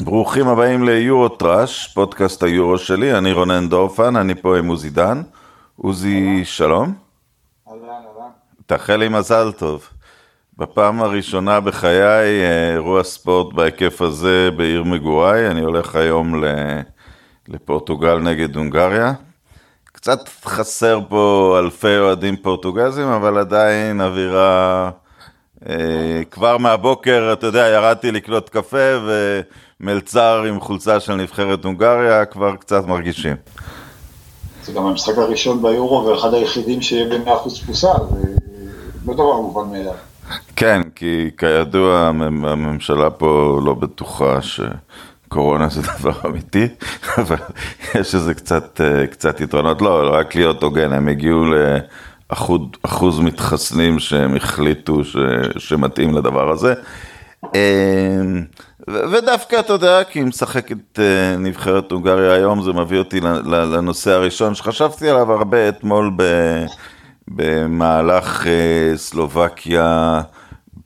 ברוכים הבאים ליורו טראש, פודקאסט היורו שלי, אני רונן דורפן, אני פה עם עוזי דן. עוזי, שלום. אהלן, אהלן. תאחל לי מזל טוב. בפעם הראשונה בחיי אה, אירוע ספורט בהיקף הזה בעיר מגוריי, אני הולך היום לפורטוגל נגד הונגריה. קצת חסר פה אלפי אוהדים פורטוגזים, אבל עדיין אווירה... אה, כבר מהבוקר, אתה יודע, ירדתי לקנות קפה ומלצר עם חולצה של נבחרת הונגריה, כבר קצת מרגישים. זה גם המשחק הראשון ביורו ואחד היחידים שיהיה ב-100% תפוסה, זה לא דבר מובן מאליו. כן, כי כידוע הממשלה פה לא בטוחה שקורונה זה דבר אמיתי, אבל יש איזה קצת, אה, קצת יתרונות, לא, רק להיות הוגן, הם הגיעו לאחוז מתחסנים שהם החליטו ש, שמתאים לדבר הזה. אה, ודווקא, אתה יודע, כי משחקת אה, נבחרת הונגריה היום, זה מביא אותי לנושא הראשון שחשבתי עליו הרבה אתמול ב... במהלך סלובקיה,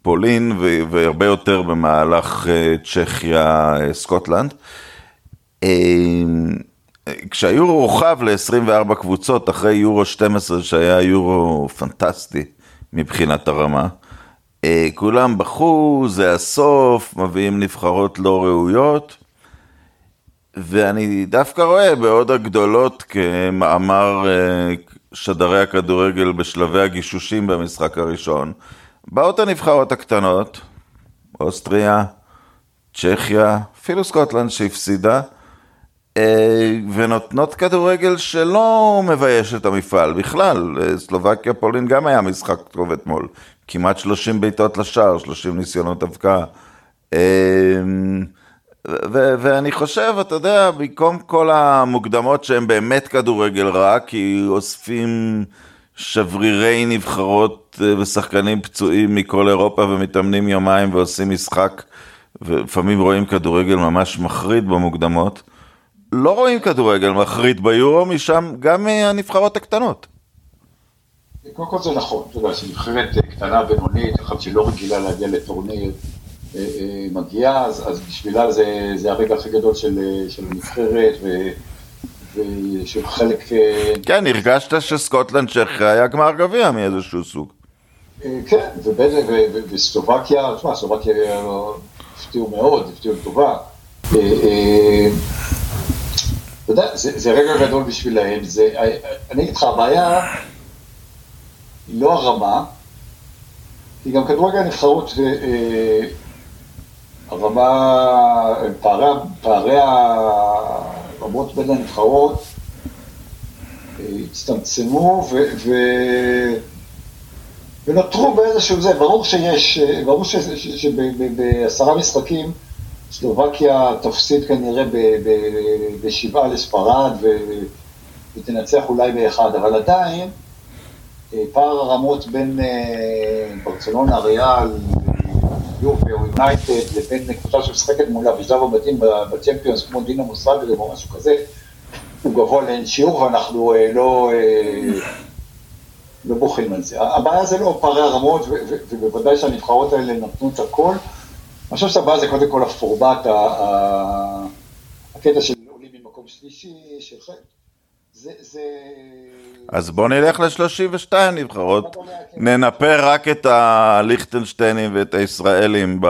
פולין והרבה יותר במהלך צ'כיה, סקוטלנד. כשהיורו הורחב ל-24 קבוצות אחרי יורו 12 שהיה יורו פנטסטי מבחינת הרמה, כולם בכו, זה הסוף, מביאים נבחרות לא ראויות. ואני דווקא רואה בעוד הגדולות כמאמר שדרי הכדורגל בשלבי הגישושים במשחק הראשון, באות הנבחרות הקטנות, אוסטריה, צ'כיה, אפילו סקוטלנד שהפסידה, אה, ונותנות כדורגל שלא מבייש את המפעל בכלל. סלובקיה פולין גם היה משחק טוב אתמול, כמעט 30 בעיטות לשער, 30 ניסיונות. אה, ו- ואני חושב, אתה יודע, במקום כל המוקדמות שהן באמת כדורגל רע, כי אוספים שברירי נבחרות אה, ושחקנים פצועים מכל אירופה ומתאמנים יומיים ועושים משחק, ולפעמים רואים כדורגל ממש מחריד במוקדמות. לא רואים כדורגל מחריד ביורו, משם גם מהנבחרות הקטנות. קודם כל זה נכון, אתה יודע, שנבחרת קטנה בינונית, אחת שלא רגילה להגיע לטורניר, אה, אה, מגיעה, אז, אז בשבילה זה, זה הרגע הכי גדול של, של הנבחרת, ו, ושל חלק... אה, כן, הרגשת שסקוטלנד צ'כיה היה גמר גביע מאיזשהו סוג. כן, וסלובקיה, תשמע, סלובקיה הפתיעו מאוד, הפתיעו לטובה. אתה יודע, זה, רגע גדול בשבילהם, אני אגיד לך, הבעיה היא לא הרמה, כי גם כדורגל הנבחרות הרמה, פערי, פערי הרמות בין הנבחרות אה, הצטמצמו ו, ו, ונותרו באיזשהו זה, ברור שיש, ברור שבעשרה משחקים סלובקיה תפסיד כנראה בשבעה לספרד ותנצח אולי באחד, אבל עדיין אה, פער הרמות בין אה, ברצלונה, ריאל, יובי או יונייטד לבין קבוצה שמשחקת מולה בשלב הבתים בצ'מפיונס כמו דינה מוסרגלב או משהו כזה, הוא גבוה לאין שיעור ואנחנו אה, לא, אה, לא בוכים על זה. הבעיה זה לא פערי הרמות ובוודאי שהנבחרות האלה נתנו את הכל. אני חושב שהבעיה זה קודם כל הפורמט, הקטע של עולים ממקום שלישי, של. זה, זה... אז בוא נלך ל-32 נבחרות, ננפה רק את הליכטנשטיינים ואת הישראלים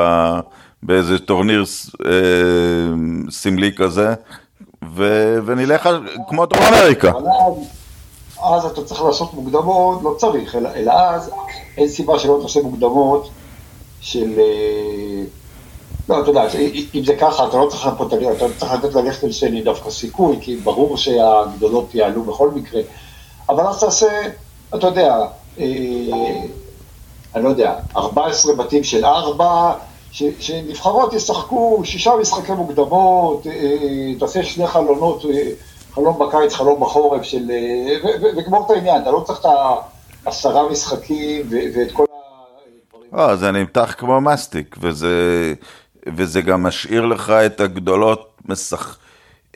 באיזה טורניר אה, סמלי כזה, ונלך כמו דרום אמריקה. אז אתה צריך לעשות מוקדמות, לא צריך, אלא אז אין סיבה שלא תעשה מוקדמות של... אה, לא, אתה יודע, אם זה ככה, אתה לא צריך פה, אתה צריך לתת לליכטנשטיינים דווקא סיכוי, כי ברור שהגדולות יעלו בכל מקרה. אבל אז תעשה, אתה יודע, אה, אני לא יודע, 14 בתים של ארבע, שנבחרות ישחקו שישה משחקי מוקדמות, אה, תעשה שני חלונות, אה, חלום בקיץ, חלום בחורף, של... וגמור את העניין, אתה לא צריך את העשרה משחקים ואת כל הדברים. לא, זה נמתח כמו מסטיק, וזה, וזה גם משאיר לך את הגדולות משחק...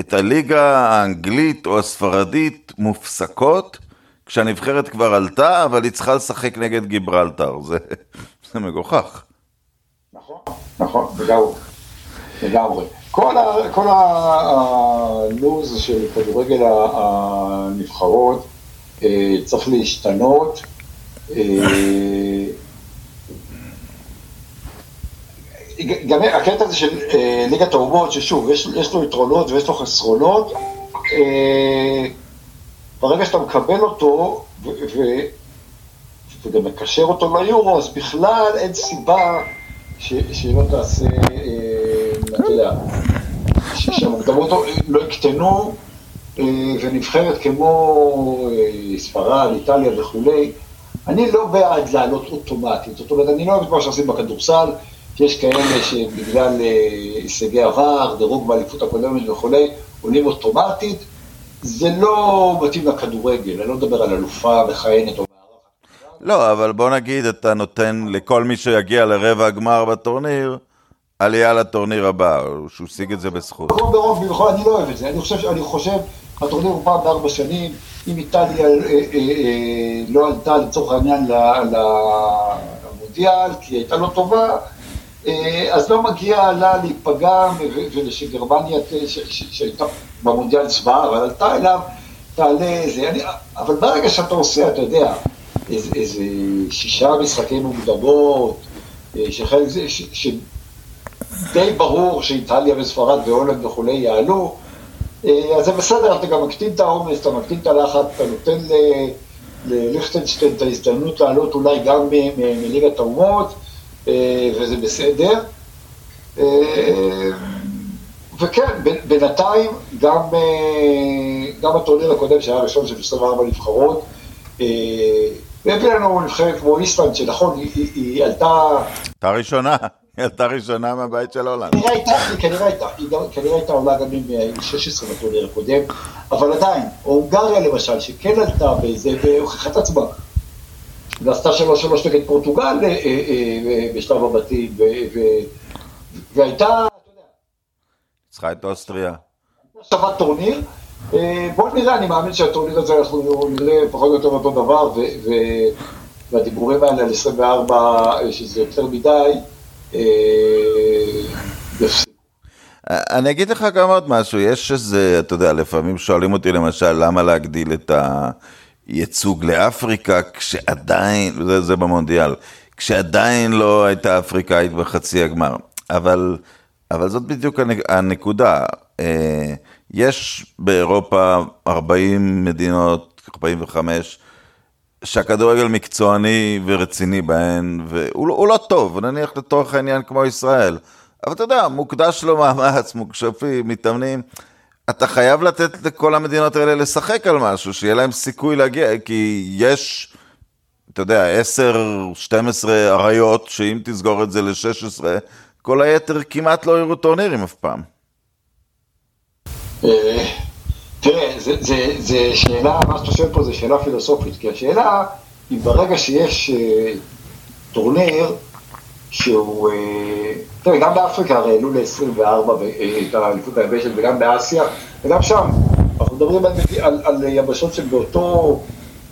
את הליגה האנגלית או הספרדית מופסקות, כשהנבחרת כבר עלתה, אבל היא צריכה לשחק נגד גיברלטר, זה, זה מגוחך. נכון, נכון, לגמרי. כל, כל הלו"ז של כדורגל הנבחרות אה, צריך להשתנות. אה, גם הקטע הזה של אה, ליגת האומות, ששוב, יש, יש לו יתרונות ויש לו חסרונות, ברגע שאתה מקבל אותו ו, ו, וגם מקשר אותו ליורו, אז בכלל אין סיבה ש, שלא תעשה, אתה יודע, שהמוקדמות לא יקטנו אה, ונבחרת כמו אה, ספרד, איטליה וכולי, אני לא בעד לעלות אוטומטית. זאת אומרת, אני לא אוהב את מה שעושים בכדורסל, כי יש כאלה שבגלל אה, הישגי עבר, דירוג באליפות הקודמת וכולי, עולים אוטומטית. זה לא מתאים לכדורגל, אני לא מדבר על אלופה מכהנת או מערך. לא, אבל בוא נגיד, אתה נותן לכל מי שיגיע לרבע הגמר בטורניר, עלייה לטורניר הבא, שהוא השיג את זה בזכות. ברוב ברוב, במיוחד, אני לא אוהב את זה. אני חושב, אני חושב, הטורניר הוא פעם בארבע שנים, אם איטליה אה, אה, אה, לא עלתה לצורך העניין למונדיאל, כי היא הייתה לא טובה, אז לא מגיע לה להיפגע, ושגרמניה, שהייתה במונדיאל צבאה, אבל עלתה אליו, תעלה איזה... אני, אבל ברגע שאתה עושה, אתה יודע, איזה, איזה שישה משחקי מוקדמות, אה, שחלק זה, די ברור שאיטליה וספרד והולנד וכולי יעלו, אה, אז זה בסדר, אתה גם מקטין את העומס, אתה מקטין את הלחץ, אתה נותן לליכטנשטיין את ההזדמנות לעלות אולי גם מליגת האומות, אה, וזה בסדר. אה, וכן, בינתיים גם, גם הטורניר הקודם שהיה הראשון של 24 נבחרות, והביא לנו נבחרת כמו איסלנד, שנכון, היא, היא, היא עלתה... הייתה ראשונה. היא עלתה ראשונה מהבית של הולנד. כנראה הייתה עולה גם עם 16 בטורניר הקודם, אבל עדיין, הונגריה למשל, שכן עלתה באיזה, והוכיחה את עצמה. ועשתה שלוש שלוש נגד פורטוגל אה, אה, אה, בשלב הבתים, והייתה, אתה יודע... צריכה את אוסטריה. שווה טורניר. בואו נראה, אני מאמין שהטורניר הזה אנחנו נראה פחות או יותר אותו דבר, והדיבורים האלה על 24, שזה יותר מדי, אני אגיד לך גם עוד משהו, יש איזה, אתה יודע, לפעמים שואלים אותי למשל, למה להגדיל את הייצוג לאפריקה, כשעדיין, זה, זה במונדיאל, כשעדיין לא הייתה אפריקאית בחצי הגמר. אבל, אבל זאת בדיוק הנקודה. אה, יש באירופה 40 מדינות, 45, שהכדורגל מקצועני ורציני בהן, והוא לא טוב, נניח לתוך העניין כמו ישראל. אבל אתה יודע, מוקדש לו מאמץ, מוקשפים, מתאמנים. אתה חייב לתת לכל המדינות האלה לשחק על משהו, שיהיה להם סיכוי להגיע, כי יש, אתה יודע, 10, 12 אריות, שאם תסגור את זה ל-16, כל היתר כמעט לא יראו טורנירים אף פעם. אה, תראה, זו שאלה, מה שאתה שואל פה זה שאלה פילוסופית, כי השאלה היא ברגע שיש אה, טורניר שהוא, אה, תראה, גם באפריקה הרי העלו ל-24 אה, את האליפות היבשת וגם באסיה, וגם שם, אנחנו מדברים על, על, על יבשות שבאותו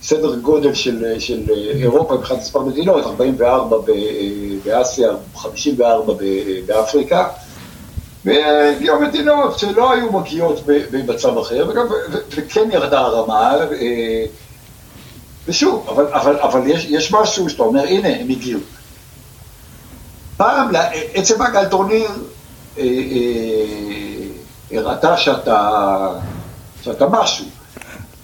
סדר גודל של, של אירופה מבחינת מספר מדינות, 44 באסיה, 54 באפריקה. והגיעו מדינות שלא היו מגיעות במצב אחר, וגם, וכן ירדה הרמה, אה, ושוב, אבל, אבל, אבל יש, יש משהו שאתה אומר, הנה, הם הגיעו. פעם, עצם הגל טורניר אה, אה, הראתה שאתה, שאתה משהו.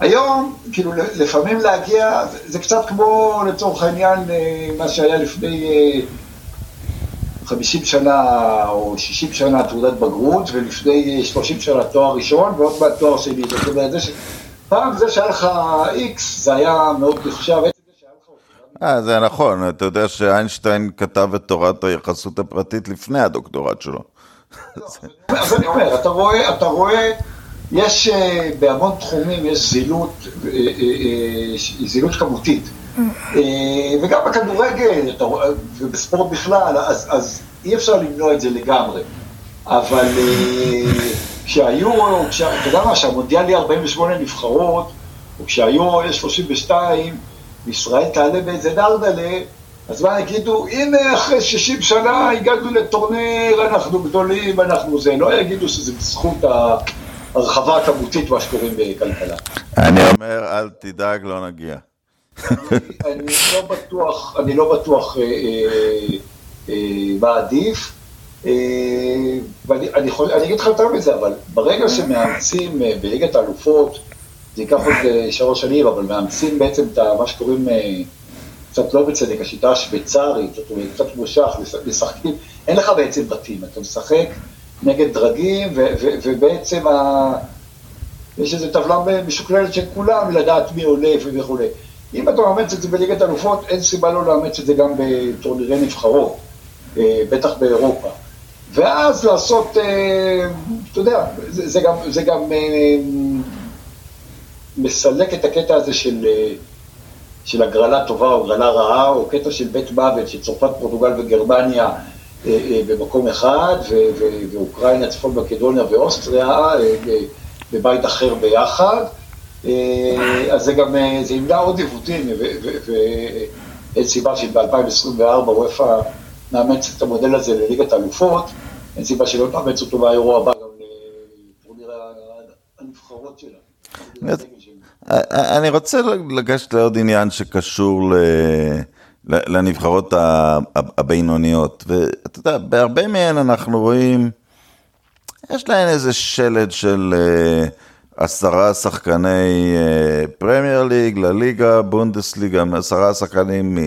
היום, כאילו, לפעמים להגיע, זה קצת כמו, לצורך העניין, מה שהיה לפני 50 שנה או 60 שנה תעודת בגרות, ולפני 30 שנה תואר ראשון, ועוד מעט תואר שני. זאת אומרת, זה. פעם זה שהיה לך איקס, זה היה מאוד נחשב. אה, זה נכון, אתה יודע שאיינשטיין כתב את תורת היחסות הפרטית לפני הדוקטורט שלו. אז אני אומר, אתה רואה, אתה רואה, יש אה, בהמון תחומים, יש זילות, אה, אה, זילות כמותית. אה, וגם בכדורגל, ובספורט בכלל, אז, אז אי אפשר למנוע את זה לגמרי. אבל אה, כשהיו, אתה יודע מה, כשהמונדיאל יהיה 48 נבחרות, או כשהיו 32, וישראל תעלה באיזה דרדלה, אז מה יגידו, הנה אחרי 60 שנה הגענו לטורניר, אנחנו גדולים, אנחנו זה, לא יגידו שזה בזכות ההרחבה הכמותית, מה שקוראים בכלכלה. אני אומר, אל תדאג, לא נגיע. אני לא בטוח, אני לא בטוח אה, אה, אה, מה עדיף. ואני אני, יכול, אני אגיד לך יותר מזה, אבל ברגע שמאמצים בליגת האלופות, זה ייקח עוד אה, שלוש שנים, אבל מאמצים בעצם את מה שקוראים, קצת לא בצדק, השיטה השוויצרית, זאת אומרת, קצת מושך, משחקים, אין לך בעצם בתים, אתה משחק נגד דרגים, ו, ו, ובעצם ה... יש איזו טבלה משוקללת של כולם, לדעת מי עולה וכולי. אם אתה מאמץ את זה בליגת אלופות, אין סיבה לא לאמץ את זה גם בטורנירי נבחרות, בטח באירופה. ואז לעשות, אה, אתה יודע, זה, זה גם, זה גם אה, מסלק את הקטע הזה של, אה, של הגרלה טובה או הגרלה רעה, או קטע של בית מוות, של צרפת, פורטוגל וגרמניה במקום אחד, ואוקראינה, צפון מקדוניה ואוסטריה בבית אחר ביחד. אז זה גם, זה ימנע עוד עיוותים, ואין סיבה שב-2024 וופא נאמץ את המודל הזה לליגת האלופות, אין סיבה שלא נאמץ אותו באירוע הבא גם לטורניר הנבחרות שלה. אני רוצה לגשת לעוד עניין שקשור לנבחרות הבינוניות, ואתה יודע, בהרבה מהן אנחנו רואים, יש להן איזה שלד של אה, עשרה שחקני פרמייר ליג, לליגה, בונדסליגה, עשרה שחקנים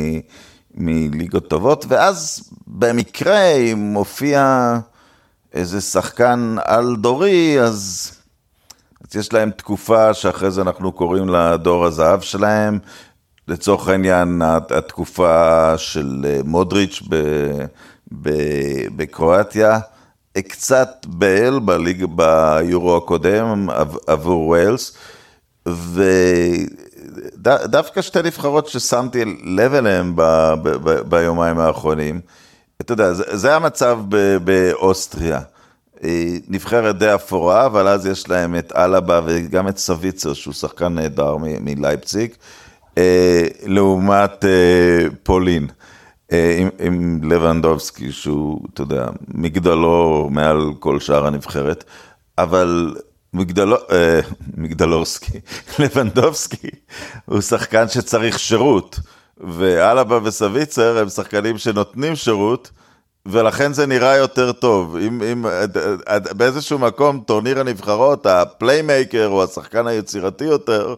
מליגות טובות, ואז במקרה מופיע איזה שחקן על-דורי, אז יש להם תקופה שאחרי זה אנחנו קוראים לה דור הזהב שלהם. לצורך העניין, התקופה של אה, מודריץ' ב, ב, בקרואטיה, קצת באל בליג, ביורו הקודם עבור ווילס, ו... דווקא שתי נבחרות ששמתי לב אליהן ביומיים האחרונים, אתה יודע, זה, זה המצב באוסטריה. נבחרת די אפורה, אבל אז יש להם את אלבה וגם את סוויצר, שהוא שחקן נהדר מלייפציג, אה, לעומת אה, פולין. אה, עם, עם לבנדובסקי, שהוא, אתה יודע, מגדלו מעל כל שאר הנבחרת, אבל מגדלו, מגדלורסקי, לבנדובסקי, הוא שחקן שצריך שירות, ואלבה ושוויצר הם שחקנים שנותנים שירות, ולכן זה נראה יותר טוב. אם, אם באיזשהו מקום טורניר הנבחרות, ה playmaker או השחקן היצירתי יותר,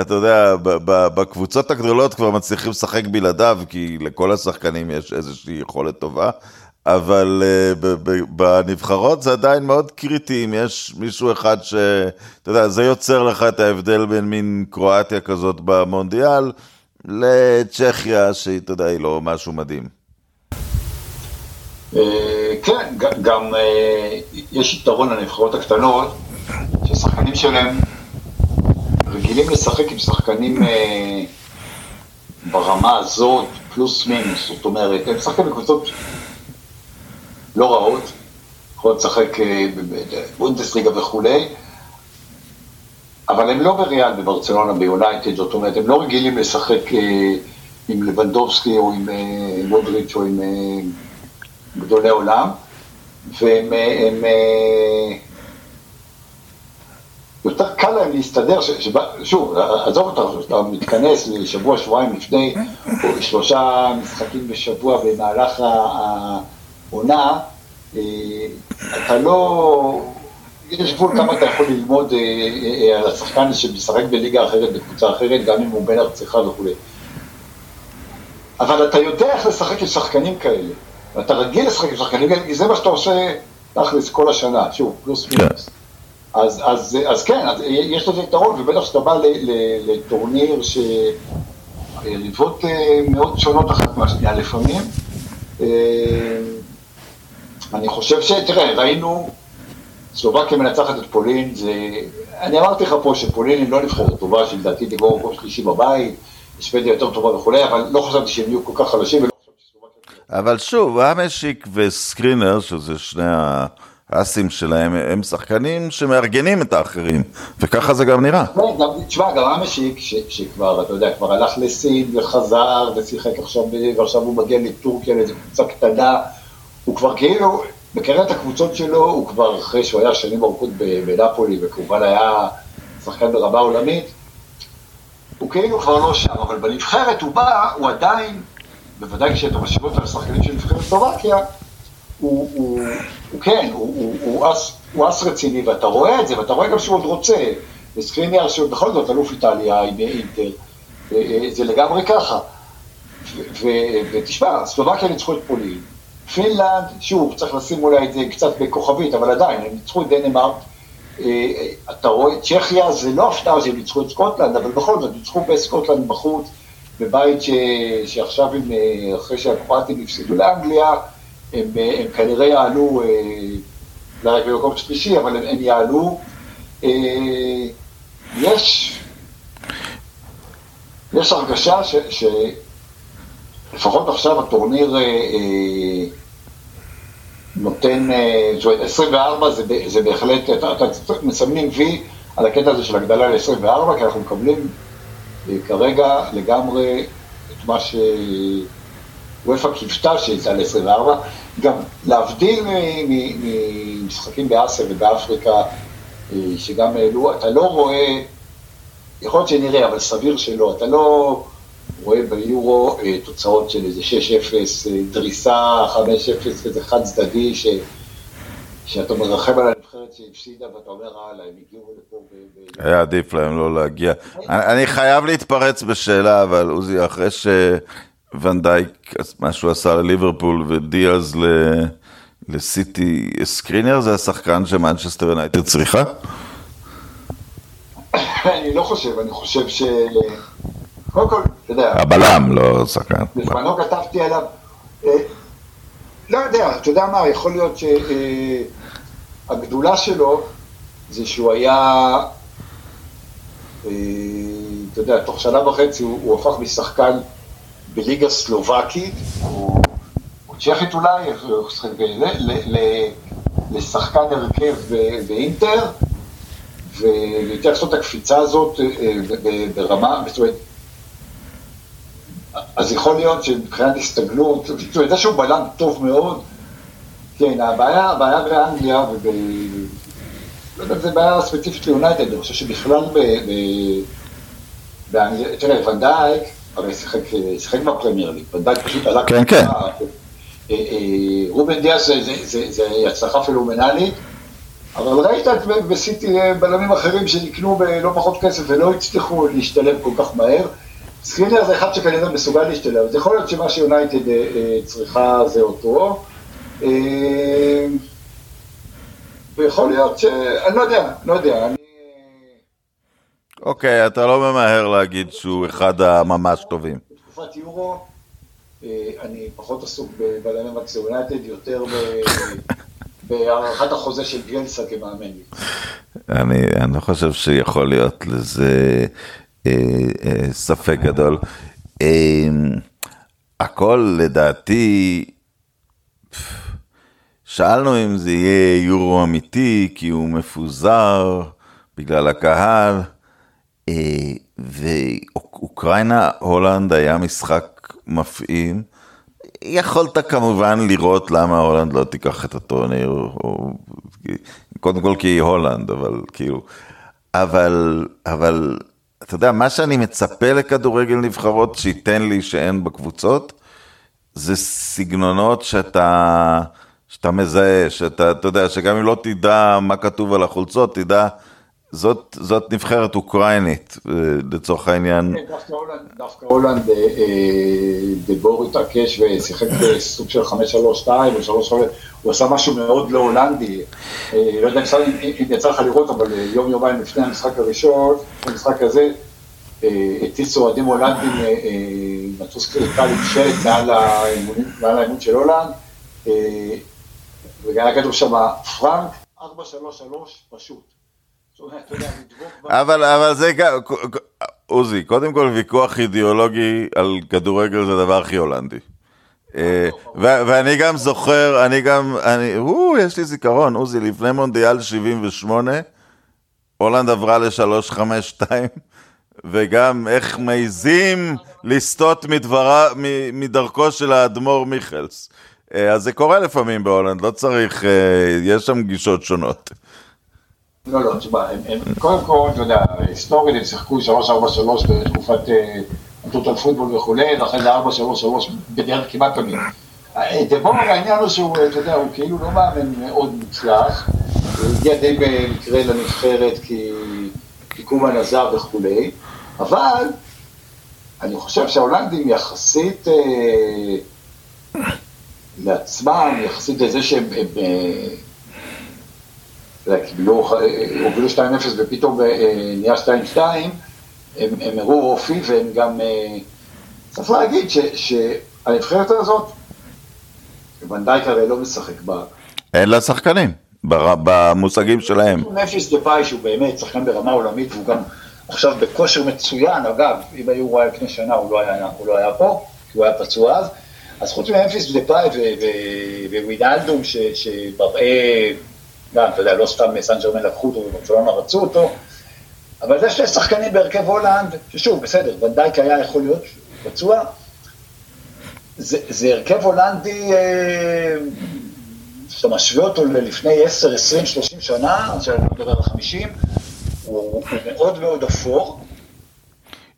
אתה יודע, בקבוצות הגדולות כבר מצליחים לשחק בלעדיו, כי לכל השחקנים יש איזושהי יכולת טובה, אבל uh, בנבחרות זה עדיין מאוד קריטי, אם יש מישהו אחד ש... אתה יודע, זה יוצר לך את ההבדל בין מין קרואטיה כזאת במונדיאל לצ'כיה, שהיא, אתה יודע, היא לא משהו מדהים. אה, כן, גם אה, יש יתרון לנבחרות הקטנות, שהשחקנים שלהם רגילים לשחק עם שחקנים ברמה הזאת, פלוס מינוס, זאת אומרת, הם משחקים בקבוצות לא רעות, יכולות לשחק אה, בבונדסליגה וכולי, אבל הם לא בריאל בברצלונה ביונייטד, זאת אומרת, הם לא רגילים לשחק אה, עם לבנדובסקי או עם אה, מודריץ' או עם גדולי עולם, והם... הם, יותר קל להם להסתדר, שוב, עזוב אותך, אתה מתכנס לשבוע, שבועיים לפני, או שלושה משחקים בשבוע במהלך עונה, אה, אתה לא... יש גבול כמה אתה יכול ללמוד אה, אה, על השחקן שמשחק בליגה אחרת, בקבוצה אחרת, גם אם הוא בן ארצך וכולי. אבל אתה יודע איך לשחק עם שחקנים כאלה, ואתה רגיל לשחק עם שחקנים כי זה מה שאתה עושה תכלס כל השנה, שוב, פלוס כן. מינוס. אז, אז, אז כן, אז יש לזה יתרון, ובטח כשאתה בא לטורניר שריבות מאוד שונות אחת מהשנייה לפעמים, אני חושב ש... תראה, ראינו, סלובקיה מנצחת את פולין, זה... אני אמרתי לך פה שפולין היא לא נבחרת טובה, שלדעתי תגמור מקום שלישי בבית, שוודיה יותר טובה וכולי, אבל לא חשבתי שהם יהיו כל כך חלשים, ולא. אבל שוב, אמשיק וסקרינר, שזה שני האסים שלהם, הם שחקנים שמארגנים את האחרים, וככה זה גם נראה. כן, תשמע, גם המשיק, שכבר, אתה יודע, כבר הלך לסין וחזר ושיחק עכשיו, ועכשיו הוא מגיע לטורקיה לאיזו קבוצה קטנה, הוא כבר כאילו, בקריית הקבוצות שלו, הוא כבר אחרי שהוא היה שנים ארוכות בנפולי, וכמובן היה שחקן ברמה עולמית, הוא כאילו כבר לא שם, אבל בנבחרת הוא בא, הוא עדיין, בוודאי כשאתה משאיר אותו לשחקנים של נבחרת סלובקיה, הוא, הוא, הוא כן, הוא, הוא, הוא, ace, הוא ace רציני, ואתה רואה את זה, ואתה רואה גם שהוא עוד רוצה. וסקריניאר, שהוא בכל זאת אלוף איטליה עם אינטר, זה לגמרי ככה. ותשמע, סלובקיה ניצחו את פולין, פינלנד, שוב, צריך לשים אולי את זה קצת בכוכבית, אבל עדיין, הם ניצחו את דנמרק, אתה רואה, צ'כיה זה לא הפתעה שהם ניצחו את סקוטלנד, אבל בכל זאת, ניצחו בסקוטלנד בחוץ, בבית ש... שעכשיו, הם, אחרי שהקרואטים הפסידו לאנגליה, הם, הם כנראה יעלו, אה, אולי רק במקום שלישי, אבל הם, הם יעלו. אה, יש, יש הרגשה ש, שלפחות עכשיו הטורניר אה, נותן, זאת אומרת, 24 זה, זה בהחלט, אתה, אתה מסמנים וי על הקטע הזה של הגדלה ל-24, כי אנחנו מקבלים כרגע לגמרי את מה ש... וופא קיוותה שיצא ל-24, גם להבדיל ממשחקים באסיה ובאפריקה, אה, שגם העלו, אתה לא רואה, יכול להיות שנראה, אבל סביר שלא, אתה לא רואה ביורו אה, תוצאות של איזה 6-0, אה, דריסה, 5-0, איזה חד צדדי, ש... שאתה מרחם על הנבחרת שהפסידה ואתה אומר, הלאה, הם הגיעו לפה ב... היה עדיף להם לא להגיע. אני חייב להתפרץ בשאלה, אבל עוזי, אחרי ש... ונדייק, מה שהוא עשה לליברפול ודיאז לסיטי, סקרינר זה השחקן שמנצ'סטר יונייטד צריכה? אני לא חושב, אני חושב ש... קודם כל, אתה יודע... הבלם, לא שחקן. בזמנו כתבתי עליו, אה, לא יודע, אתה יודע מה, יכול להיות שהגדולה שלו זה שהוא היה, אה, אתה יודע, תוך שנה וחצי הוא הפך משחקן בליגה סלובקית, או, צ'כית אולי, לשחקן הרכב באינטר, ויותר לעשות את הקפיצה הזאת אה, ברמה, זאת אומרת, אז יכול להיות שמבחינת הסתגלות, אומרת, זה שהוא בלם טוב מאוד, כן, הבעיה, הבעיה באנגליה, וב... לא יודע אם זו בעיה ספציפית ליונייטד, אני חושב שבכלל ב... באנגליה, תראה, ונדייק, הרי שיחק בפרמייר ליג, ונדייק פשוט עלה כן, כן. אה, אה, רובן דיאס זה הצלחה פלומנלית, אבל ראית בסיטי אה, בלמים אחרים שנקנו בלא פחות כסף ולא הצליחו להשתלב כל כך מהר. סקרינר זה אחד שכנראה מסוגל להשתלב, אז יכול להיות שמה שיונייטד צריכה זה אותו. ויכול להיות ש... אני לא יודע, לא יודע, אני אוקיי, אתה לא ממהר להגיד שהוא אחד הממש טובים. בתקופת יורו, אה, אני פחות עסוק מקסי יונייטד, יותר בהארכת החוזה של גלסה כמאמן. אני, אני לא חושב שיכול להיות לזה אה, אה, ספק גדול. אה, הכל לדעתי, שאלנו אם זה יהיה יורו אמיתי, כי הוא מפוזר בגלל הקהל. אה, ואוקראינה, הולנד היה משחק מפעים. יכולת כמובן לראות למה הולנד לא תיקח את הטורניר, או... קודם כל כי היא הולנד, אבל כאילו, אבל, אבל, אתה יודע, מה שאני מצפה לכדורגל נבחרות שייתן לי שאין בקבוצות, זה סגנונות שאתה, שאתה מזהה, שאתה, אתה יודע, שגם אם לא תדע מה כתוב על החולצות, תדע זאת, זאת נבחרת אוקראינית, אה, לצורך העניין. כן, דווקא הולנד, הולנד, אה, אה, דבור התעקש ושיחק בסוג של 5-3-2 או 3 הוא עשה משהו מאוד לא הולנדי. לא יודע אם יצא לך לראות, אבל יום יומיים לפני המשחק הראשון, המשחק הזה, הטיסו אוהדים הולנדים מטוס קל עם שלט מעל האימון של הולנד, והיה כתוב שם פרנק 4-3-3 פשוט. אבל, אבל זה גם, עוזי, קודם כל ויכוח אידיאולוגי על כדורגל זה הדבר הכי הולנדי. אה, ואני גם זוכר, אני גם, אני, יש לי זיכרון, עוזי, לפני מונדיאל 78, הולנד עברה ל-352, וגם איך מעיזים לסטות מדרכו של האדמו"ר מיכלס. אה, אז זה קורה לפעמים בהולנד, לא צריך, אה, יש שם גישות שונות. לא, לא, תשמע, קודם כל, אתה יודע, היסטורית הם שיחקו 3-4-3 בתקופת על פוטבול וכולי, ואחרי זה 4-3-3 בדרך כמעט תמיד. דבור העניין הוא שהוא, אתה יודע, הוא כאילו לא מאמן מאוד מוצלח, הוא הגיע די במקרה לנבחרת כי, קומן עזב וכולי, אבל אני חושב שההולנדים יחסית אה, לעצמם, יחסית לזה שהם אה, הובילו 2-0 ופתאום אה, נהיה 2-2, הם, הם הראו אופי והם גם, אה, צריך להגיד שהנבחרת הזאת, ונדייק הרי לא משחק בה. אין לה שחקנים, במושגים שלהם. נפיס דה פאי שהוא באמת שחקן ברמה עולמית והוא גם עכשיו בכושר מצוין, אגב, אם היו רואה לפני שנה הוא לא היה, הוא לא היה פה, כי הוא היה פצוע אז, אז חוץ ממפיס דה פאי ווידלדום שמראה, גם, אתה יודע, לא סתם סן ג'רמן לקחו אותו וברצלונה רצו אותו, אבל זה שני שחקנים בהרכב הולנד, ששוב, בסדר, ונדייק היה יכול להיות פצוע. זה, זה הרכב הולנדי, אה, שאתה משווה אותו ללפני 10, 20, 30 שנה, עכשיו אני מדבר על 50, הוא, הוא מאוד מאוד אפור.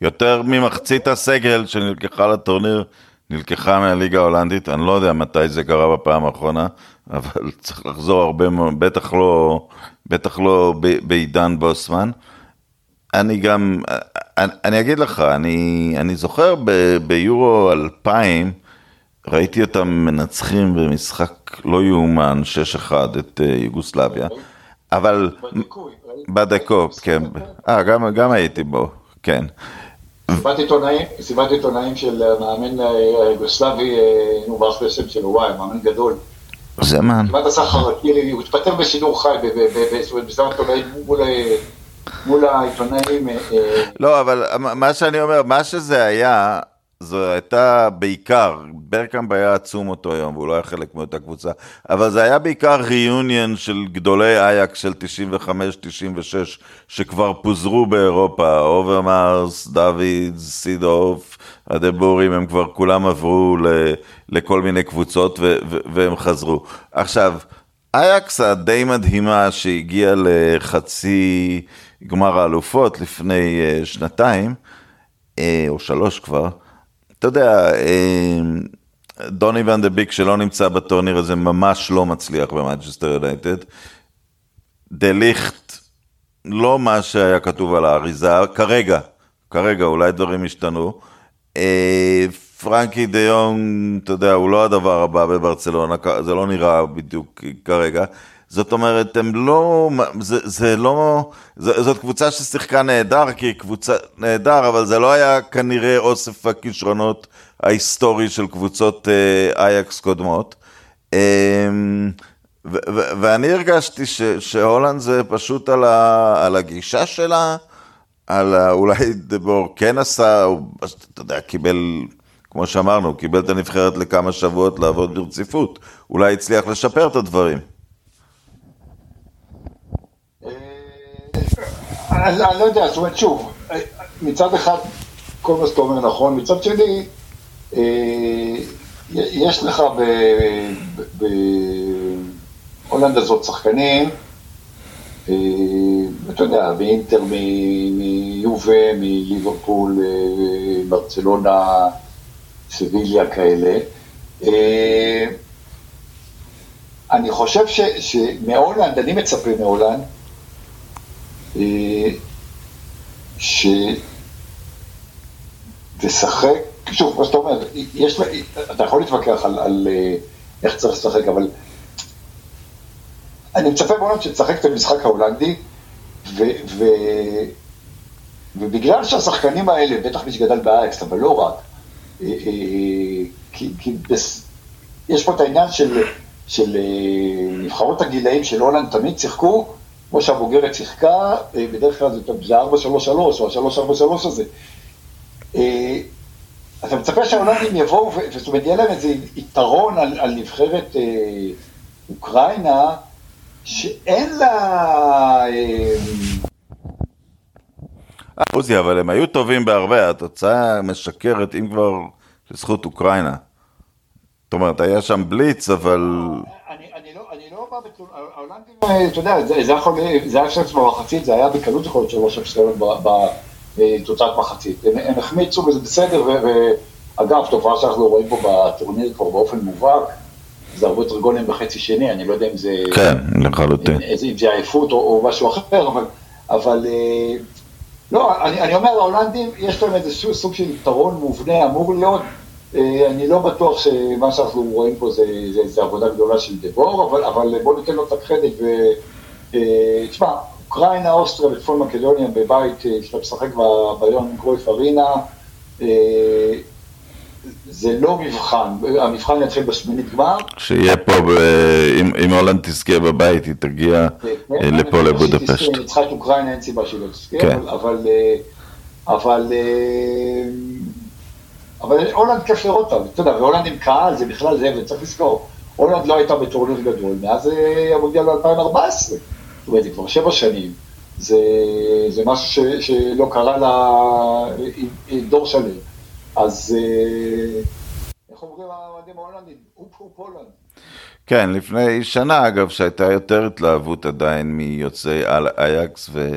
יותר ממחצית הסגל שנלקחה לטורניר, נלקחה מהליגה ההולנדית, אני לא יודע מתי זה קרה בפעם האחרונה, אבל צריך לחזור הרבה מאוד, בטח לא, בטח לא בעידן בוסמן. אני גם, אני, אני אגיד לך, אני, אני זוכר ב, ביורו 2000, ראיתי אותם מנצחים במשחק לא יאומן, 6-1 את uh, יוגוסלביה, אבל... בדקופ, כן. אה, גם, גם הייתי בו, כן. סיבת עיתונאים של המאמן היוגוסלבי, נו, ברח בשם שלו, וואי, מאמן גדול. זה מה? כמעט עשה חרקירי, הוא התפטר בשידור חי, בסיבת עיתונאים מול... מול העיתונאים. אה, אה, לא, אבל מה שאני אומר, מה שזה היה, זו הייתה בעיקר, ברקאמפ היה עצום אותו יום, והוא לא היה חלק מאותה קבוצה, אבל זה היה בעיקר ריאוניון של גדולי אייקס של 95-96, שכבר פוזרו באירופה, אוברמרס, דוידס, סידורף, הדה בורים, הם כבר כולם עברו לכל מיני קבוצות ו, ו, והם חזרו. עכשיו, אייאקס הדי מדהימה שהגיעה לחצי... גמר האלופות לפני uh, שנתיים, uh, או שלוש כבר, אתה יודע, uh, דוני ואן דה ביק שלא נמצא בטורניר הזה ממש לא מצליח במנצ'סטר יונייטד. דה ליכט, לא מה שהיה כתוב על האריזה, כרגע, כרגע אולי דברים השתנו. Uh, פרנקי דה יונג, אתה יודע, הוא לא הדבר הבא בברצלונה, זה לא נראה בדיוק כרגע. זאת אומרת, הם לא, זה, זה לא, זה, זאת קבוצה ששיחקה נהדר, כי היא קבוצה נהדר, אבל זה לא היה כנראה אוסף הכישרונות ההיסטורי של קבוצות אה, אייקס קודמות. אה, ו- ו- ואני הרגשתי ש- שהולנד זה פשוט על, ה- על הגישה שלה, על ה- אולי דבור כן עשה, הוא, אתה יודע, קיבל, כמו שאמרנו, קיבל את הנבחרת לכמה שבועות לעבוד ברציפות, אולי הצליח לשפר את הדברים. אני, אני לא יודע, זאת אומרת, שוב, מצד אחד, כל מה שאתה אומר נכון, מצד שני, אה, יש לך בהולנד הזאת שחקנים, אה, אתה יודע, מאינטר, מיובה, מליברפול, אה, ברצלונה, סביליה כאלה. אני חושב שמהולנד, אני מצפה מהולנד, שתשחק, שוב, כמו שאתה אומר, יש, אתה יכול להתווכח על, על אה, איך צריך לשחק, אבל אני מצפה מאוד שתשחק את המשחק ההולנדי, ו, ו, ובגלל שהשחקנים האלה, בטח מי שגדל בארץ, אבל לא רק, אה, אה, כי, כי בס, יש פה את העניין של, של נבחרות הגילאים של הולנד תמיד שיחקו כמו שהבוגרת שיחקה, אה, בדרך כלל זה 4-3-3 או ה-3-4-3 הזה. אה, אתה מצפה שההולנדים יבואו, זאת אומרת, יהיה להם איזה יתרון על, על נבחרת אה, אוקראינה, שאין לה... אה, עוזי, אבל הם היו טובים בהרבה, התוצאה משקרת, אם כבר, לזכות אוקראינה. זאת אומרת, היה שם בליץ, אבל... ההולנדים, אה, אתה יודע, זה היה עכשיו במחצית, זה היה בקלות יכול להיות של ראש הפסקנות בתוצאת מחצית. הם החמיצו וזה בסדר, ואגב, תופעה שאנחנו רואים פה בטורניר כבר באופן מובהק, זה הרבה יותר גולים בחצי שני, אני לא יודע אם זה... כן, לחלוטין. אם זה עייפות או משהו אחר, אבל... אה, לא, אני, אומר, ההולנדים, יש להם איזה סוג של יתרון מובנה, אמור להיות, אה, אני לא בטוח שמה שאנחנו רואים פה זה, זה, זה עבודה גדולה של דבור, אבל, אבל בואו ניתן לו את הקרדיט, ותשמע, אה, אוקראינה, אוסטריה וצפון מקדוניה בבית אה, שאתה משחק ביום גרויף ארינה, זה לא מבחן, המבחן יתחיל בשמינית גמר. שיהיה פה, אם הולנד תזכה בבית, היא תגיע כן, לפה לבודפשט. אם ניצחה את אוקראינה, אין סיבה שהיא לא תזכה, כן. אבל, אבל, אבל הולנד כיף לראות אותה, אתה יודע, והולנד עם קהל, זה בכלל זה, וצריך לזכור, הולנד לא הייתה בטורניר גדול מאז המונדיאל ב-2014, זאת אומרת, זה כבר שבע שנים, זה, זה משהו ש, שלא קרה לה דור שלם. אז אה, איך אומרים האוהדים ההולנדים? Hup Hup Holland. כן, לפני שנה אגב, שהייתה יותר התלהבות עדיין מיוצאי אייאקס ו...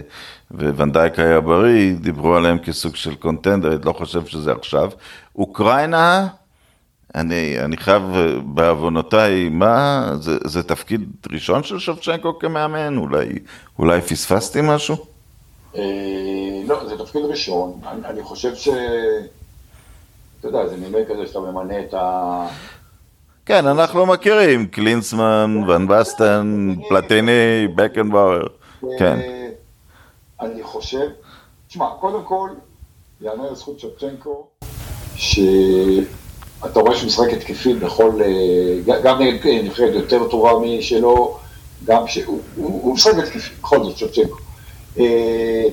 וואן דייק היה בריא, דיברו עליהם כסוג של contender, אני לא חושב שזה עכשיו. אוקראינה, אני, אני חייב בעוונותיי, מה, זה, זה תפקיד ראשון של שבצ'נקו כמאמן? אולי, אולי פספסתי משהו? אה, לא, זה תפקיד ראשון. אני, אני חושב ש... אתה יודע, זה מינוי כזה שאתה ממנה את ה... כן, אנחנו מכירים, קלינסמן, ון בסטן, פלטיני, בקנבאואר, כן. אני חושב, תשמע, קודם כל, יאמר לזכות שפצ'נקו, שאתה רואה שהוא משחק התקפי בכל, אה, גם נבחרת יותר טובה משלו, גם שהוא משחק התקפי, בכל זאת, שפצ'נקו. אה,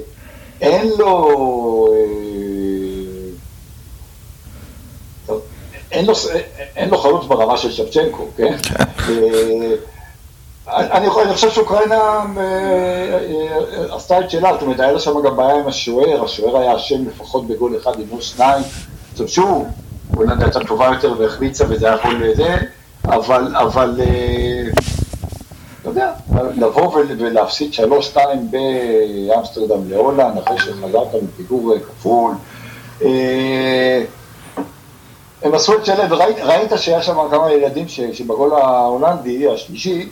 אין לו... אין לו, אין לו חלוץ ברמה של שבצ'נקו, כן? אני, חושב שאוקראינה אה, אה, עשתה את שלה, זאת אומרת, היה לה שם גם בעיה עם השוער, השוער היה אשם לפחות בגול אחד, עם גול שניים. עכשיו שוב, הולנד הייתה טובה יותר והחמיצה וזה היה יכול לזה, אבל, אבל, אה, אתה יודע, לבוא ולהפסיד שלוש שתיים באמסטרדם להולנד, אחרי שחזרת מפיגור כפול. הם עשו את שלהם, וראית שהיה שם כמה ילדים שבגול ההולנדי, השלישי,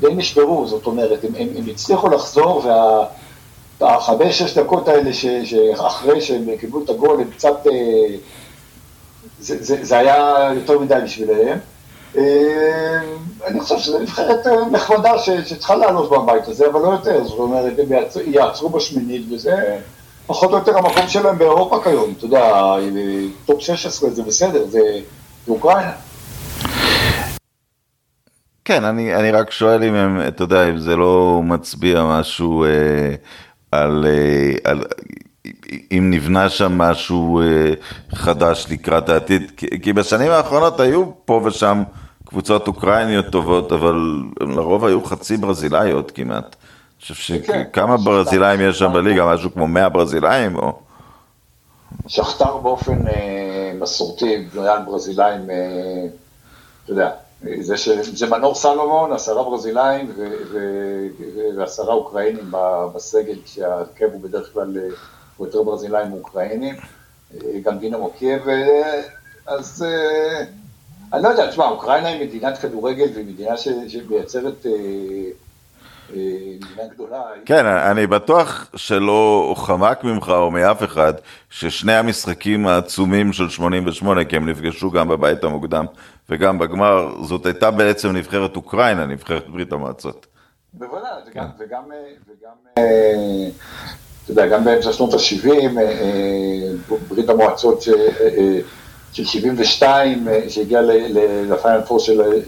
די נשברו, זאת אומרת, הם, הם, הם הצליחו לחזור, והחמש-שש דקות האלה ש, שאחרי שהם קיבלו את הגול, הם קצת, אה, זה, זה, זה היה יותר מדי בשבילם. אה, אני חושב שזו נבחרת אה, נחמדה שצריכה לעלות בבית הזה, אבל לא יותר, זאת אומרת, הם יעצרו בשמינית, וזה פחות או יותר המקום שלהם באירופה כיום, אתה יודע, top 16 זה בסדר, זה אוקראינה. כן, אני, אני רק שואל אם הם, אתה יודע, אם זה לא מצביע משהו אה, על, אה, על, אם נבנה שם משהו אה, חדש לקראת העתיד, כי, כי בשנים האחרונות היו פה ושם קבוצות אוקראיניות טובות, אבל לרוב היו חצי ברזילאיות כמעט. אני חושב כן. שכמה ברזילאים יש שם בליגה, משהו כמו 100 ברזילאים או... שכתר באופן אה, מסורתי, בנויה ברזילאים, אה, אתה יודע, זה, ש... זה מנור סלומון, עשרה ברזילאים ו... ו... ועשרה אוקראינים בסגל, כשהרכב הוא בדרך כלל אה, הוא יותר ברזילאים מאוקראינים, אה, גם דינה מוקייב, אה, אז אני לא יודע, תשמע, אוקראינה היא מדינת כדורגל והיא מדינה ש... שמייצרת. כן, אני בטוח שלא חמק ממך או מאף אחד, ששני המשחקים העצומים של 88, כי הם נפגשו גם בבית המוקדם וגם בגמר, זאת הייתה בעצם נבחרת אוקראינה, נבחרת ברית המועצות. בוודאי, וגם, כן. וגם, וגם, אה, אתה יודע, גם באמצע שנות ה-70, אה, אה, ברית המועצות של 72, שהגיעה לפיינל פור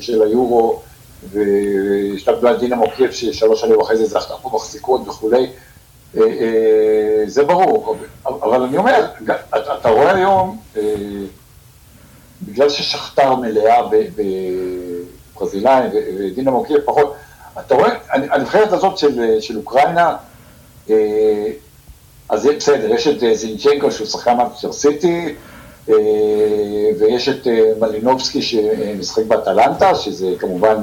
של היורו, והשתלטו על דינה מוקייב ששלוש שנים אחרי זה זכתה פה מחזיקות וכולי. זה ברור, אבל אני אומר, אתה רואה היום, בגלל ששכתר מלאה בברזילאים ודינה מוקיר פחות, אתה רואה, הנבחרת הזאת של, של אוקראינה, אז בסדר, יש את זינצ'נקו שהוא שחקן מאפשר סיטי, ויש את מלינובסקי שמשחק באטלנטה, שזה כמובן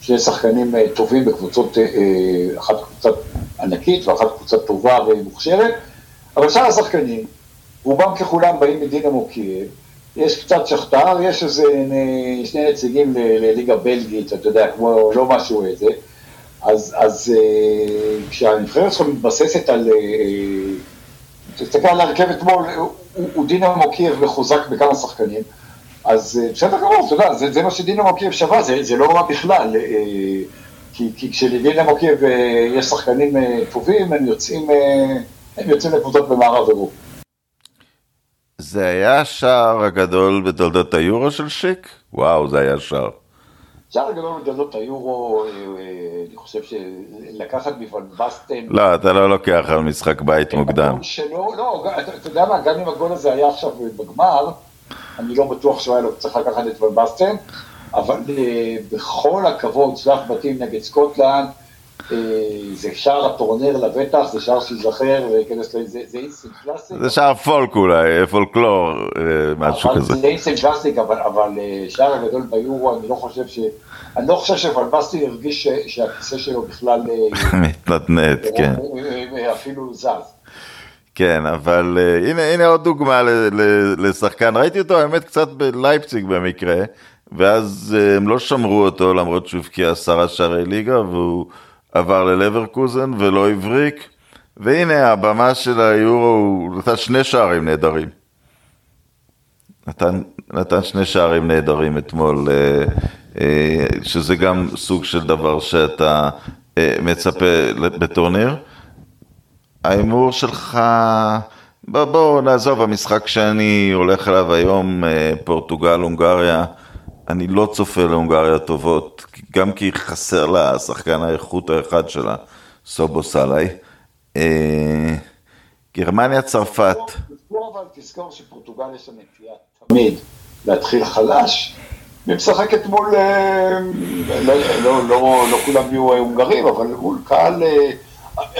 שני שחקנים טובים בקבוצות, אחת קבוצה ענקית ואחת קבוצה טובה ומוכשרת, אבל שאר השחקנים, רובם ככולם באים מדינמו קייב, יש קצת שכתר, יש איזה שני נציגים לליגה בלגית, אתה יודע, כמו לא משהו איזה, אז, אז כשהנבחרת שלך מתבססת על, תסתכל על הרכב אתמול, הוא דינמו קייב מחוזק בכמה שחקנים, אז בסדר גמור, אתה יודע, זה, זה מה שדינמו קייב שווה, זה, זה לא רע בכלל, כי, כי כשלדינמו קייב יש שחקנים טובים, הם יוצאים, הם יוצאים לקבוצות במערב אירופה. זה היה השער הגדול בתולדות היורו של שיק? וואו, זה היה שער. שער הגדול בתולדות היורו, אני חושב שלקחת מוואן באסטן... לא, אתה לא לוקח על משחק בית מוקדם. שלא, לא, אתה יודע מה, גם אם הגול הזה היה עכשיו בגמר, אני לא בטוח שהוא היה צריך לקחת את ון בסטן, אבל בכל הכבוד, שלב בתים נגד סקוטלנד, זה שער הטורניר לבטח, זה שער שיזכר זה instant classic. זה שער פולק אולי, פולקלור, משהו כזה. זה instant classic, אבל שער הגדול ביורו, אני לא חושב ש... אני לא חושב שפלבסטי הרגיש שהכיסא שלו בכלל... מתנתנת, כן. אפילו זז. כן, אבל הנה, הנה עוד דוגמה לשחקן, ראיתי אותו האמת קצת בלייפציג במקרה, ואז הם לא שמרו אותו למרות שהוא הבקיע עשרה שערי ליגה, והוא עבר ללברקוזן ולא הבריק, והנה הבמה של היורו, הוא נתן שני שערים נהדרים. נתן, נתן שני שערים נהדרים אתמול, שזה גם סוג של דבר שאתה מצפה בטורניר. ההימור שלך, בוא, בוא נעזוב, המשחק שאני הולך אליו היום, פורטוגל, הונגריה, אני לא צופה להונגריה טובות, גם כי חסר לה שחקן האיכות האחד שלה, סובו סלאי. גרמניה, צרפת. תזכור אבל, תזכור שפורטוגל יש לה נטייה תמיד להתחיל חלש. היא משחקת מול, לא, לא, לא, לא כולם יהיו הונגרים, אבל מול קהל,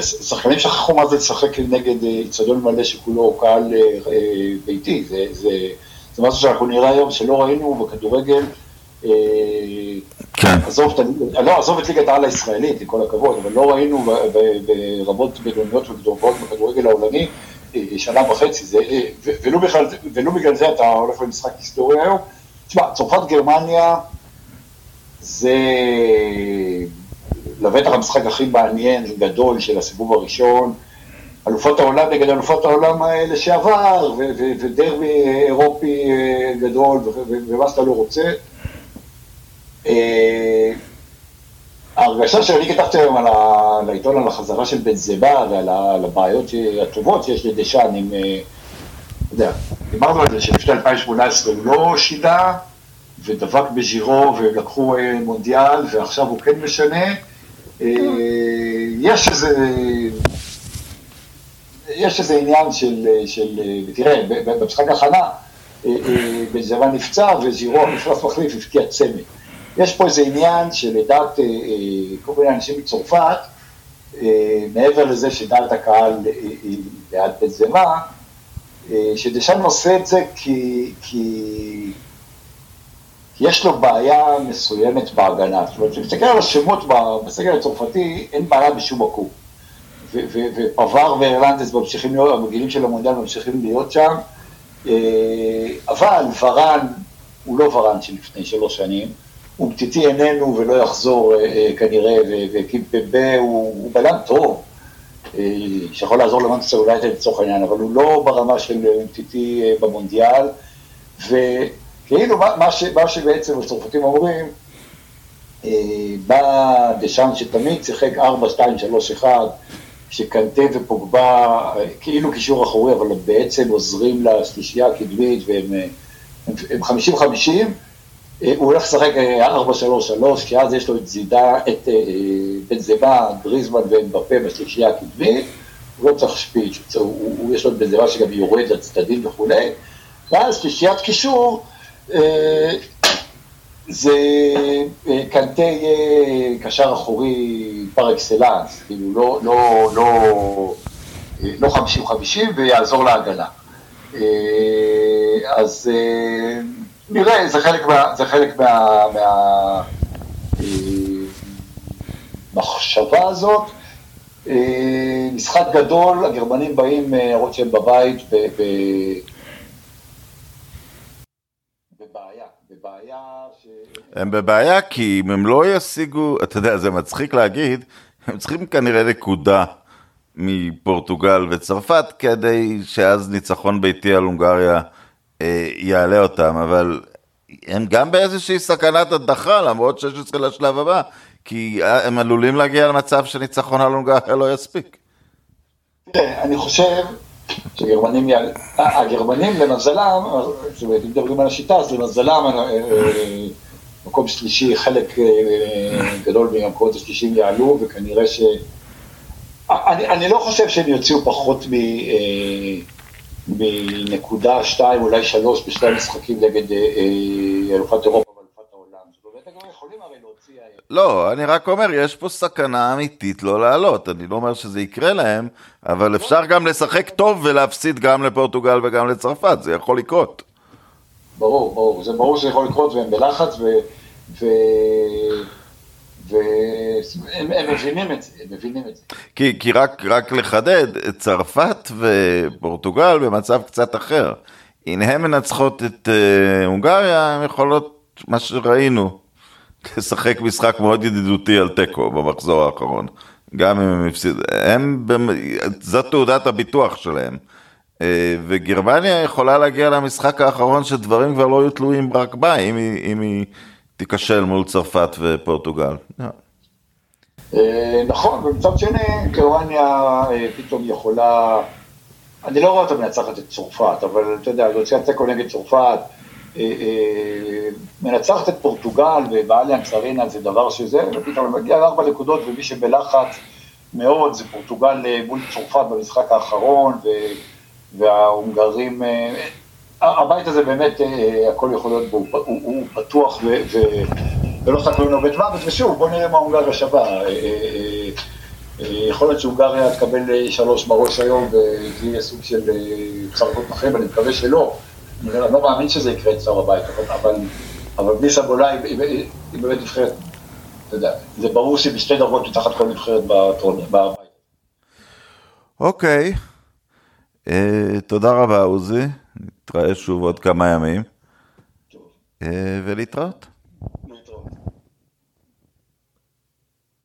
שחקנים שכחו מה זה לשחק נגד איצטדיון מלא שכולו קהל ביתי, זה משהו שאנחנו נראה היום שלא ראינו בכדורגל. כן. עזוב, לא, עזוב את ליגת העל הישראלית, עם כל הכבוד, אבל לא ראינו ברבות בינוניות וגדולות בכדורגל העולמי שנה וחצי, בכלל, ולו בגלל זה אתה הולך למשחק היסטורי היום. תשמע, צרפת גרמניה זה לבטח המשחק הכי מעניין, גדול של הסיבוב הראשון. אלופות העולם נגד אלופות העולם לשעבר, ודרבי אירופי גדול, ומה שאתה לא רוצה. ההרגשה שאני כתבתי היום על העיתון על החזרה של בן זמה ועל הבעיות הטובות שיש לדשן עם, אתה יודע, דיברנו על זה שלפני 2018 הוא לא שינה ודבק בז'ירו ולקחו מונדיאל ועכשיו הוא כן משנה. יש איזה, יש איזה עניין של, של תראה, במשחק הכנה בן זמה נפצע וז'ירו נכנס מחליף, הבקיע צמד. יש פה איזה עניין שלדעת כל מיני אנשים מצרפת, מעבר לזה שדעת הקהל היא בעד בן זמה, שדשן עושה את זה כי, כי, כי יש לו בעיה מסוימת בהגנה. זאת אומרת, כשתסתכל על השמות בסגל הצרפתי, אין בעיה בשום מקום. ופבר וארלנדס ממשיכים להיות, המגילים של המונדיאל ממשיכים להיות שם, אבל ורן הוא לא ורן של לפני שלוש שנים. אומטיטי איננו ולא יחזור כנראה, וקימפמבה הוא בלם טוב, שיכול לעזור למנצ'סטר יונייטד לצורך העניין, אבל הוא לא ברמה של אומטיטי במונדיאל, וכאילו מה, ש, מה שבעצם הצרפתים אומרים, בא דשאן שתמיד שיחק 4, 2, 3, 1, שקנטה ופוגבה, כאילו קישור אחורי, אבל הם בעצם עוזרים לשלישייה הקדמית והם 50-50, הוא הולך לשחק 4-3-3, כי אז יש לו את זידה, את בן זמה, גריזמן ואמבפה בשלישייה הקדמית, הוא לא צריך שפיץ, הוא, יש לו בזירה שגם יורד לצדדים וכולי, ואז שלישיית קישור, אה, זה אה, יהיה קשר אחורי פר אקסלנס, כאילו לא, לא, לא, אה, לא 50-50 ויעזור להגנה. אז נראה, זה חלק מה... זה חלק מה, מה מחשבה הזאת. משחק גדול, הגרמנים באים, למרות שהם בבית, ב, ב, בבעיה, בבעיה ש... הם בבעיה כי אם הם לא ישיגו, אתה יודע, זה מצחיק להגיד, הם צריכים כנראה נקודה מפורטוגל וצרפת כדי שאז ניצחון ביתי על הונגריה אה, יעלה אותם, אבל הם גם באיזושהי סכנת הדחה, למרות 16 לשלב הבא, כי הם עלולים להגיע למצב שניצחון על הונגריה לא יספיק. תראה, אני חושב שגרמנים, הגרמנים למזלם, אם מדברים על השיטה, אז למזלם, אה, אה, מקום שלישי, חלק אה, גדול מהמקומות השלישיים יעלו, וכנראה ש... אני, אני לא חושב שהם יוציאו פחות מ, מנקודה שתיים, אולי שלוש, בשני משחקים נגד אלופת אירופה ואלופת העולם. זאת אומרת, הם יכולים הרי להוציא... לא, אני רק אומר, יש פה סכנה אמיתית לא לעלות. אני לא אומר שזה יקרה להם, אבל אפשר גם לשחק טוב ולהפסיד גם לפורטוגל וגם לצרפת, זה יכול לקרות. ברור, ברור, זה ברור שזה יכול לקרות והם בלחץ ו... והם מבינים את זה, הם מבינים את זה. כי, כי רק, רק לחדד, צרפת ופורטוגל במצב קצת אחר. אם הן מנצחות את uh, הונגריה, הן יכולות, מה שראינו, לשחק משחק מאוד ידידותי על תיקו במחזור האחרון. גם אם הם הפסידו, הם, זאת תעודת הביטוח שלהם. אה, וגרמניה יכולה להגיע למשחק האחרון שדברים כבר לא יהיו תלויים רק בה, אם היא, אם היא תיכשל מול צרפת ופורטוגל. אה, נכון, ומצד שני, גרמניה אה, פתאום יכולה, אני לא רואה אותה מנצחת את צרפת, אבל אתה יודע, להוציא תיקו נגד צרפת, מנצחת את פורטוגל ובאליאנס ארינה זה דבר שזה, ופתאום מגיע לארבע נקודות ומי שבלחץ מאוד זה פורטוגל מול צרפת במשחק האחרון. וההונגרים, אה, הבית הזה באמת, אה, הכל יכול להיות בו, הוא, הוא, הוא פתוח ולא חקלאים לו בית מוות, ושוב, בוא נראה מה הונגריה שווה. אה, יכול להיות שהונגריה תקבל שלוש בראש היום ותהיה סוג של צרבות אחרים, אני מקווה שלא. אני לא מאמין שזה יקרה אצלו בבית, אבל, אבל בלי סבולה היא, באמת נבחרת, אתה יודע, זה ברור שהיא בשתי דרגות מתחת כל נבחרת בבית. אוקיי. Okay. Uh, תודה רבה עוזי, נתראה שוב עוד כמה ימים, uh, ולהתראות.